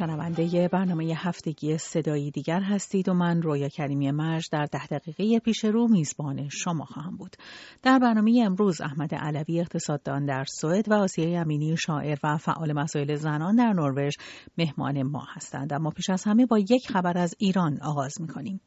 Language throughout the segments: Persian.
شنونده برنامه هفتگی صدایی دیگر هستید و من رویا کریمی مرج در ده دقیقه پیش رو میزبان شما خواهم بود. در برنامه امروز احمد علوی اقتصاددان در سوئد و آسیای امینی شاعر و فعال مسائل زنان در نروژ مهمان ما هستند. اما پیش از همه با یک خبر از ایران آغاز می‌کنیم.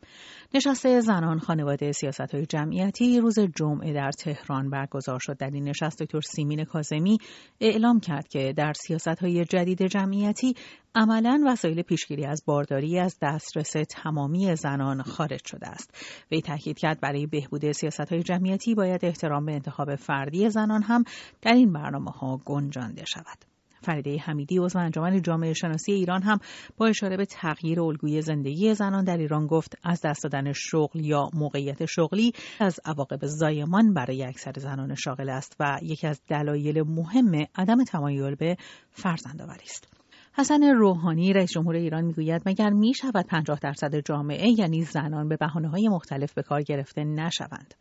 نشست زنان خانواده سیاست های جمعیتی روز جمعه در تهران برگزار شد. در این نشست دکتر سیمین کازمی اعلام کرد که در سیاست های جدید جمعیتی عملا وسایل پیشگیری از بارداری از دسترس تمامی زنان خارج شده است. وی تاکید کرد برای بهبود سیاست های جمعیتی باید احترام به انتخاب فردی زنان هم در این برنامه ها گنجانده شود. فریده حمیدی عضو انجمن جامعه شناسی ایران هم با اشاره به تغییر الگوی زندگی زنان در ایران گفت از دست دادن شغل یا موقعیت شغلی از عواقب زایمان برای اکثر زنان شاغل است و یکی از دلایل مهم عدم تمایل به فرزندآوری است. حسن روحانی رئیس جمهور ایران می‌گوید مگر می شود 50 درصد جامعه یعنی زنان به بحانه های مختلف به کار گرفته نشوند؟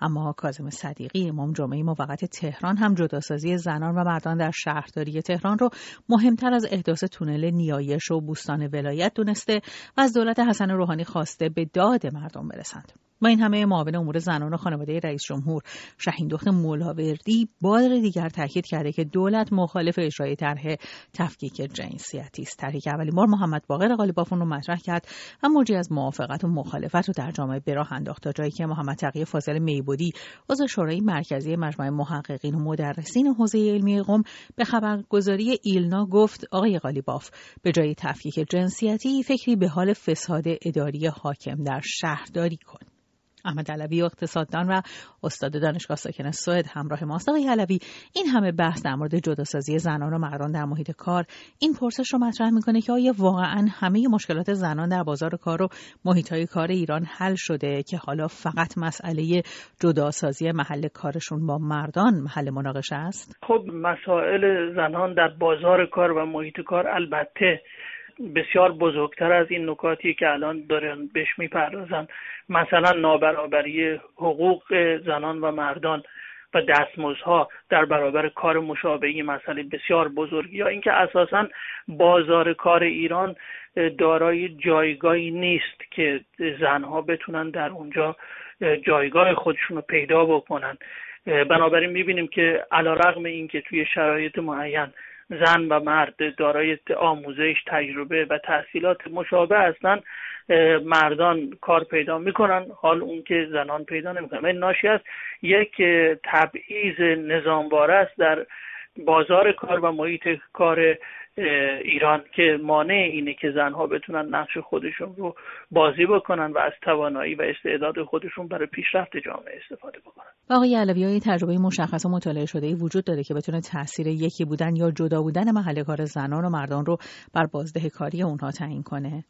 اما کاظم صدیقی امام جمعه موقت تهران هم جداسازی زنان و مردان در شهرداری تهران رو مهمتر از احداث تونل نیایش و بوستان ولایت دونسته و از دولت حسن روحانی خواسته به داد مردم برسند. با این همه معاون امور زنان و خانواده رئیس جمهور شهین دخت مولاوردی بار دیگر تاکید کرده که دولت مخالف اجرای طرح تفکیک جنسیتی است. طرحی که اولین بار محمد باقر قالیبافون رو مطرح کرد و موجی از موافقت و مخالفت رو در جامعه به راه انداخت تا جایی که محمد تقی فاضل میبودی. عضو شورای مرکزی مجمع محققین و مدرسین حوزه علمی قم به خبرگزاری ایلنا گفت آقای قالیباف به جای تفکیک جنسیتی فکری به حال فساد اداری حاکم در شهرداری کن. احمد علوی اقتصاددان و استاد دانشگاه ساکن سوئد همراه ماست آقای علوی این همه بحث در مورد جداسازی زنان و مردان در محیط کار این پرسش رو مطرح می‌کنه که آیا واقعا همه مشکلات زنان در بازار کار و محیط های کار ایران حل شده که حالا فقط مسئله جداسازی محل کارشون با مردان محل مناقشه است؟ خب مسائل زنان در بازار کار و محیط کار البته بسیار بزرگتر از این نکاتی که الان دارن بهش می‌پردازن. مثلا نابرابری حقوق زنان و مردان و دستمزدها در برابر کار مشابهی مسئله بسیار بزرگی یا اینکه اساسا بازار کار ایران دارای جایگاهی نیست که زنها بتونن در اونجا جایگاه خودشون رو پیدا بکنن. بنابراین می‌بینیم که علا رغم اینکه توی شرایط معین زن و مرد دارای آموزش تجربه و تحصیلات مشابه هستند مردان کار پیدا می‌کنن حال اون که زنان پیدا نمی‌کنن. این ناشی از یک تبعیض نظامواره است در بازار کار و محیط کار ایران که مانع اینه که زنها بتونن نقش خودشون رو بازی بکنن و از توانایی و استعداد خودشون برای پیشرفت جامعه استفاده بکنن. آقای علوی های تجربه مشخص و مطالعه شده ای وجود داره که بتونه تاثیر یکی بودن یا جدا بودن محل کار زنان و مردان رو بر بازده کاری اونها تعیین کنه؟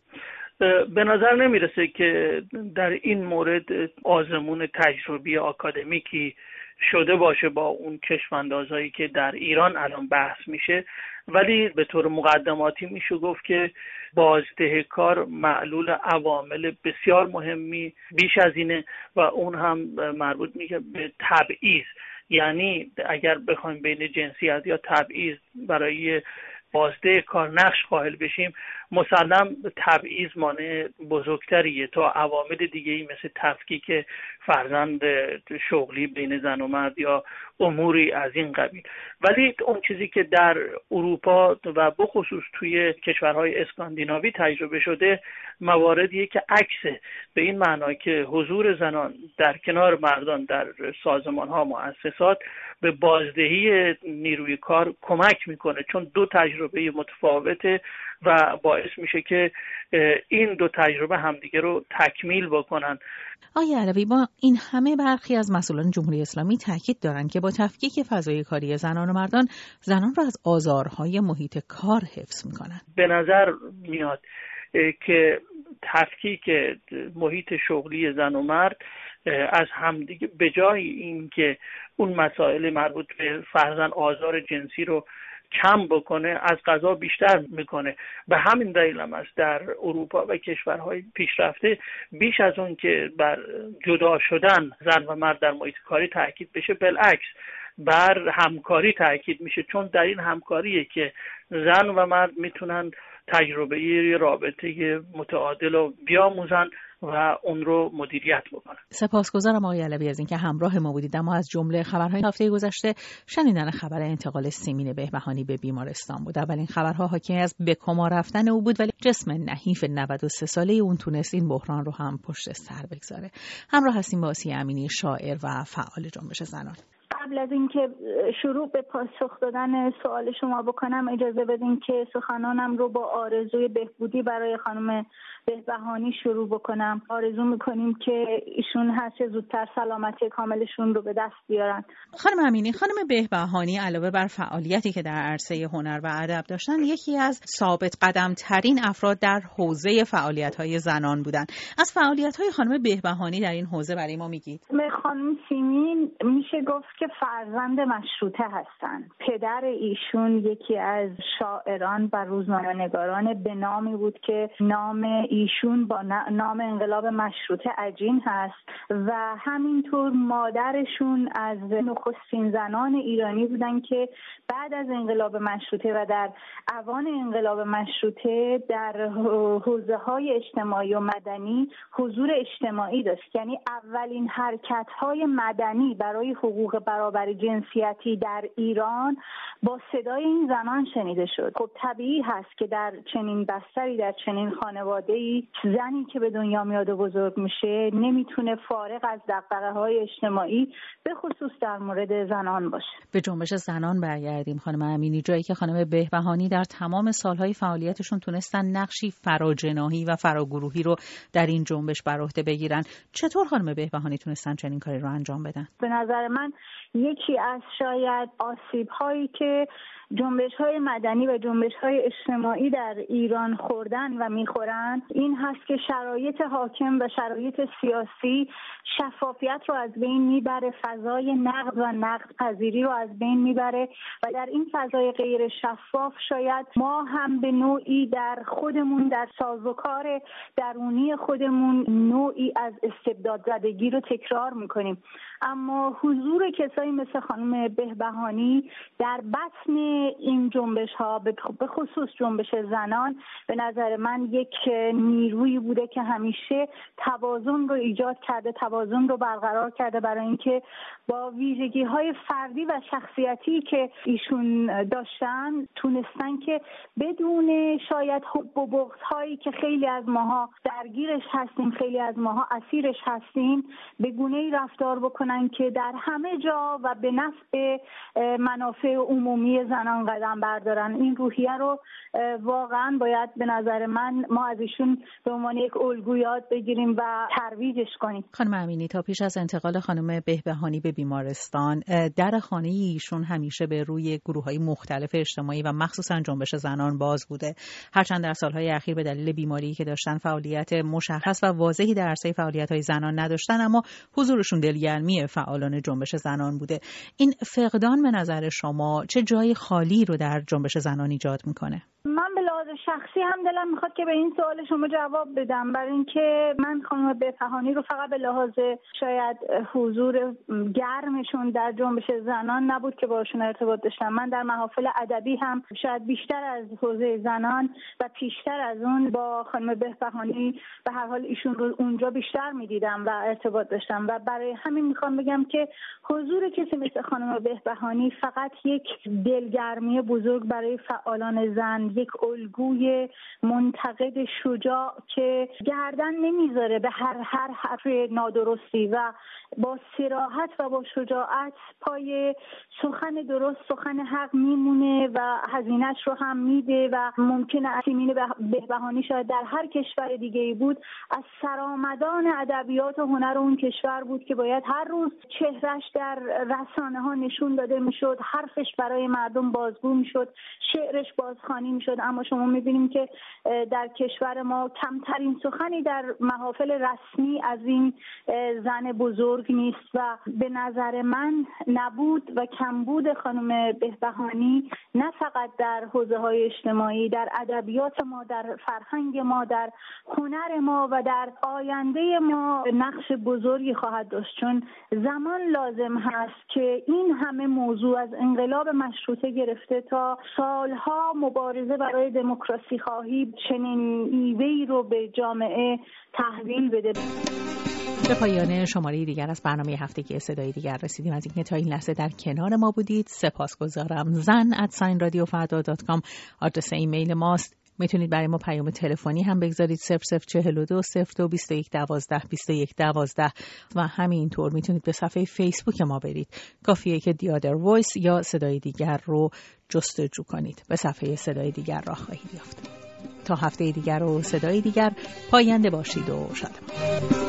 به نظر نمی‌رسه که در این مورد آزمون تجربی آکادمیکی شده باشه با اون چشماندازهایی که در ایران الان بحث میشه. ولی به طور مقدماتی میشه گفت که بازده کار معلول عوامل بسیار مهمی بیش از اینه و اون هم مربوط میشه به تبعیض. یعنی اگر بخوایم بین جنسیت یا تبعیض برای بازده کار نقش قائل بشیم مسلم تبعیض مانع بزرگتریه. تا عوامل دیگه ای مثل تفکیک فرزند شغلی بین زن و مرد یا اموری از این قبیل. ولی اون چیزی که در اروپا و بخصوص توی کشورهای اسکاندیناوی تجربه شده مواردیه که عکس به این معنا که حضور زنان در کنار مردان در سازمان ها مؤسسات به بازدهی نیروی کار کمک می‌کنه. چون دو تجربه متفاوته و باعث میشه که این دو تجربه همدیگه رو تکمیل بکنن. آقای علوی با این همه برخی از مسئولان جمهوری اسلامی تاکید دارند که با تفکیک فضای کاری زنان و مردان زنان را از آزارهای محیط کار حفظ می‌کنن. به نظر میاد که تفکیک محیط شغلی زن و مرد از همدیگه به جای اینکه اون مسائل مربوط به فرزن آزار جنسی رو کم بکنه از غذا بیشتر می‌کنه. به همین دلیل هم است در اروپا و کشورهای پیشرفته بیش از اون که بر جدا شدن زن و مرد در محیط کاری تاکید بشه بالعکس بر همکاری تاکید میشه. چون در این همکاریه که زن و مرد می‌تونن تجربه رابطه متعادل رو بیاموزن. و اون رو مدیریت بکنن. سپاسگزارم آقای علوی از اینکه همراه ما بودید. اما از جمله خبرهای هفته گذشته شنیدن خبر انتقال سیمین بهبهانی به بیمارستان بود. اولین خبرها حاکی از به کما رفتن او بود ولی جسم نحیف 93 ساله اون تونست این بحران رو هم پشت سر بگذاره. همراه هستیم با آسی امینی شاعر و فعال جنبش زنان. قبل از اینکه شروع به پاسخ دادن سوال شما بکنم اجازه بدین که سخنانم رو با آرزوی بهبودی برای خانم بهبهانی شروع بکنم. آرزو می‌کنیم که ایشون هر چه زودتر سلامتی کاملشون رو به دست بیارن. خانم امینی خانم بهبهانی علاوه بر فعالیتی که در عرصه هنر و ادب داشتن یکی از ثابت قدم ترین افراد در حوزه فعالیت های زنان بودن از فعالیت های خانم بهبهانی در این حوزه برای ما میگید. خانم سیمین میشه گفت که فرزند مشروطه هستند پدر ایشون یکی از شاعران و روزنامه نگاران به نامی بود که نام ایشون با نام انقلاب مشروطه عجین هست و همینطور مادرشون از نخستین زنان ایرانی بودن که بعد از انقلاب مشروطه و در اوان انقلاب مشروطه در حوزه های اجتماعی و مدنی حضور اجتماعی داشت. یعنی اولین حرکت های مدنی برای حقوق برابر جنسیتی در ایران با صدای این زنان شنیده شد. خب طبیعی هست که در چنین بستری در چنین خانواده ای زنی که به دنیا میاد و بزرگ میشه نمی‌تونه فارغ از دقدقه های اجتماعی به خصوص در مورد زنان باشه. به جنبش زنان برگردیم خانم امینی. جایی که خانم بهبهانی در تمام سالهای فعالیتشون تونستن نقشی فراجناهی و فراگروهی رو در این جنبش بر عهده بگیرن. چطور خانم بهبهانی تونستن چنین کاری رو انجام بدن؟ به نظر من یکی از شاید آسیب هایی که جنبش های مدنی و جنبش های اجتماعی در ایران خوردن و می‌خورن این هست که شرایط حاکم و شرایط سیاسی شفافیت رو از بین می‌بره فضای نقد و نقد پذیری رو از بین می‌بره و در این فضای غیر شفاف شاید ما هم به نوعی در خودمون در سازوکار درونی خودمون نوعی از استبداد زدگی رو تکرار می‌کنیم. اما حضور کسایی مثل خانم بهبهانی در بطن این جنبش ها به خصوص جنبش زنان به نظر من یک نیرویی بوده که همیشه توازن رو ایجاد کرده توازن رو برقرار کرده برای اینکه با ویژگی های فردی و شخصیتی که ایشون داشتن تونستن که بدون شاید حب و هایی که خیلی از ماها درگیرش هستیم خیلی از ماها اسیرش هستیم به گونه ای رفتار بکنن که در همه جا و به نفع منافع عمومی زنان قدم بردارن. این روحیه رو واقعا باید به نظر من ما از ایشون به عنوان یک الگو یاد بگیریم و ترویجش کنیم. خانم امینی تا پیش از انتقال خانم بهبهانی به بیمارستان در خانه ایشون همیشه به روی گروه های مختلف اجتماعی و مخصوصا جنبش زنان باز بوده. هرچند در سالهای اخیر به دلیل بیماری که داشتن فعالیت مشخص و واضحی در عرصه فعالیت های زنان نداشتن اما حضورشون دلگرمی فعالان جنبش زنان بوده. این فقدان به نظر شما چه جای خالی رو در جنبش زنان ایجاد می‌کنه؟ من به لحاظ شخصی هم دلم می‌خواد که به این سوال شما جواب بدم. برای اینکه من خانم بفهانی رو فقط به لحاظ شاید حضور گرمشون در جنبش زنان نبود که باشون ارتباط داشتم. من در محافل ادبی هم شاید بیشتر از حوزه زنان و پیشتر از اون با خانم بهبهانی به هر حال ایشون رو اونجا بیشتر می‌دیدم و ارتباط داشتم. و برای همین می‌خوام بگم که حضور کسی مثل خانم بهبهانی فقط یک دلگرمی بزرگ برای فعالان زن یک الگوی منتقد شجاع که گردن نمی‌ذاره به هر هر حرف نادرستی و با سراحت و با شجاعت پای سخن درست سخن حق میمونه و هزینهش رو هم میده و ممکنه سیمین بهبهانی شاید در هر کشور دیگه بود از سرآمدان ادبیات و هنر اون کشور بود که باید هر روز چهرش در رسانه ها نشون داده می‌شد حرفش برای مردم بازگو می‌شد شعرش بازخوانی می‌شد. اما شما می‌بینیم که در کشور ما کمترین سخنی در محافل رسمی از این زن بزرگ نیست و به نظر من نبود و کمبود خانم بهبهانی نه فقط در حوزه های اجتماعی در ادبیات ما در فرهنگ ما در هنر ما و در آینده ما نقش بزرگی خواهد داشت. چون زمان لازم هست که این همه موضوع از انقلاب مشروطه گرفته تا سالها مبارزه برای دموکراسی خواهی چنین میوه‌ای رو به جامعه تحویل بده. به پایان شماره دیگر از برنامه هفتگی صدای دیگر رسیدیم. از اینکه تا این لحظه در کنار ما بودید سپاسگزارم. زن at sign رادیو فردا dot com آدرس ایمیل ماست. می‌تونید برای ما پیام تلفنی هم بگذارید 0042 02 21 12 21 12 و همینطور می‌تونید به صفحه فیسبوک ما برید. کافیه که The Other Voice یا صدای دیگر رو جستجو کنید. به صفحه صدای دیگر راه خواهید یافت. تا هفته دیگر و صدای دیگر پاینده باشید و شادمان.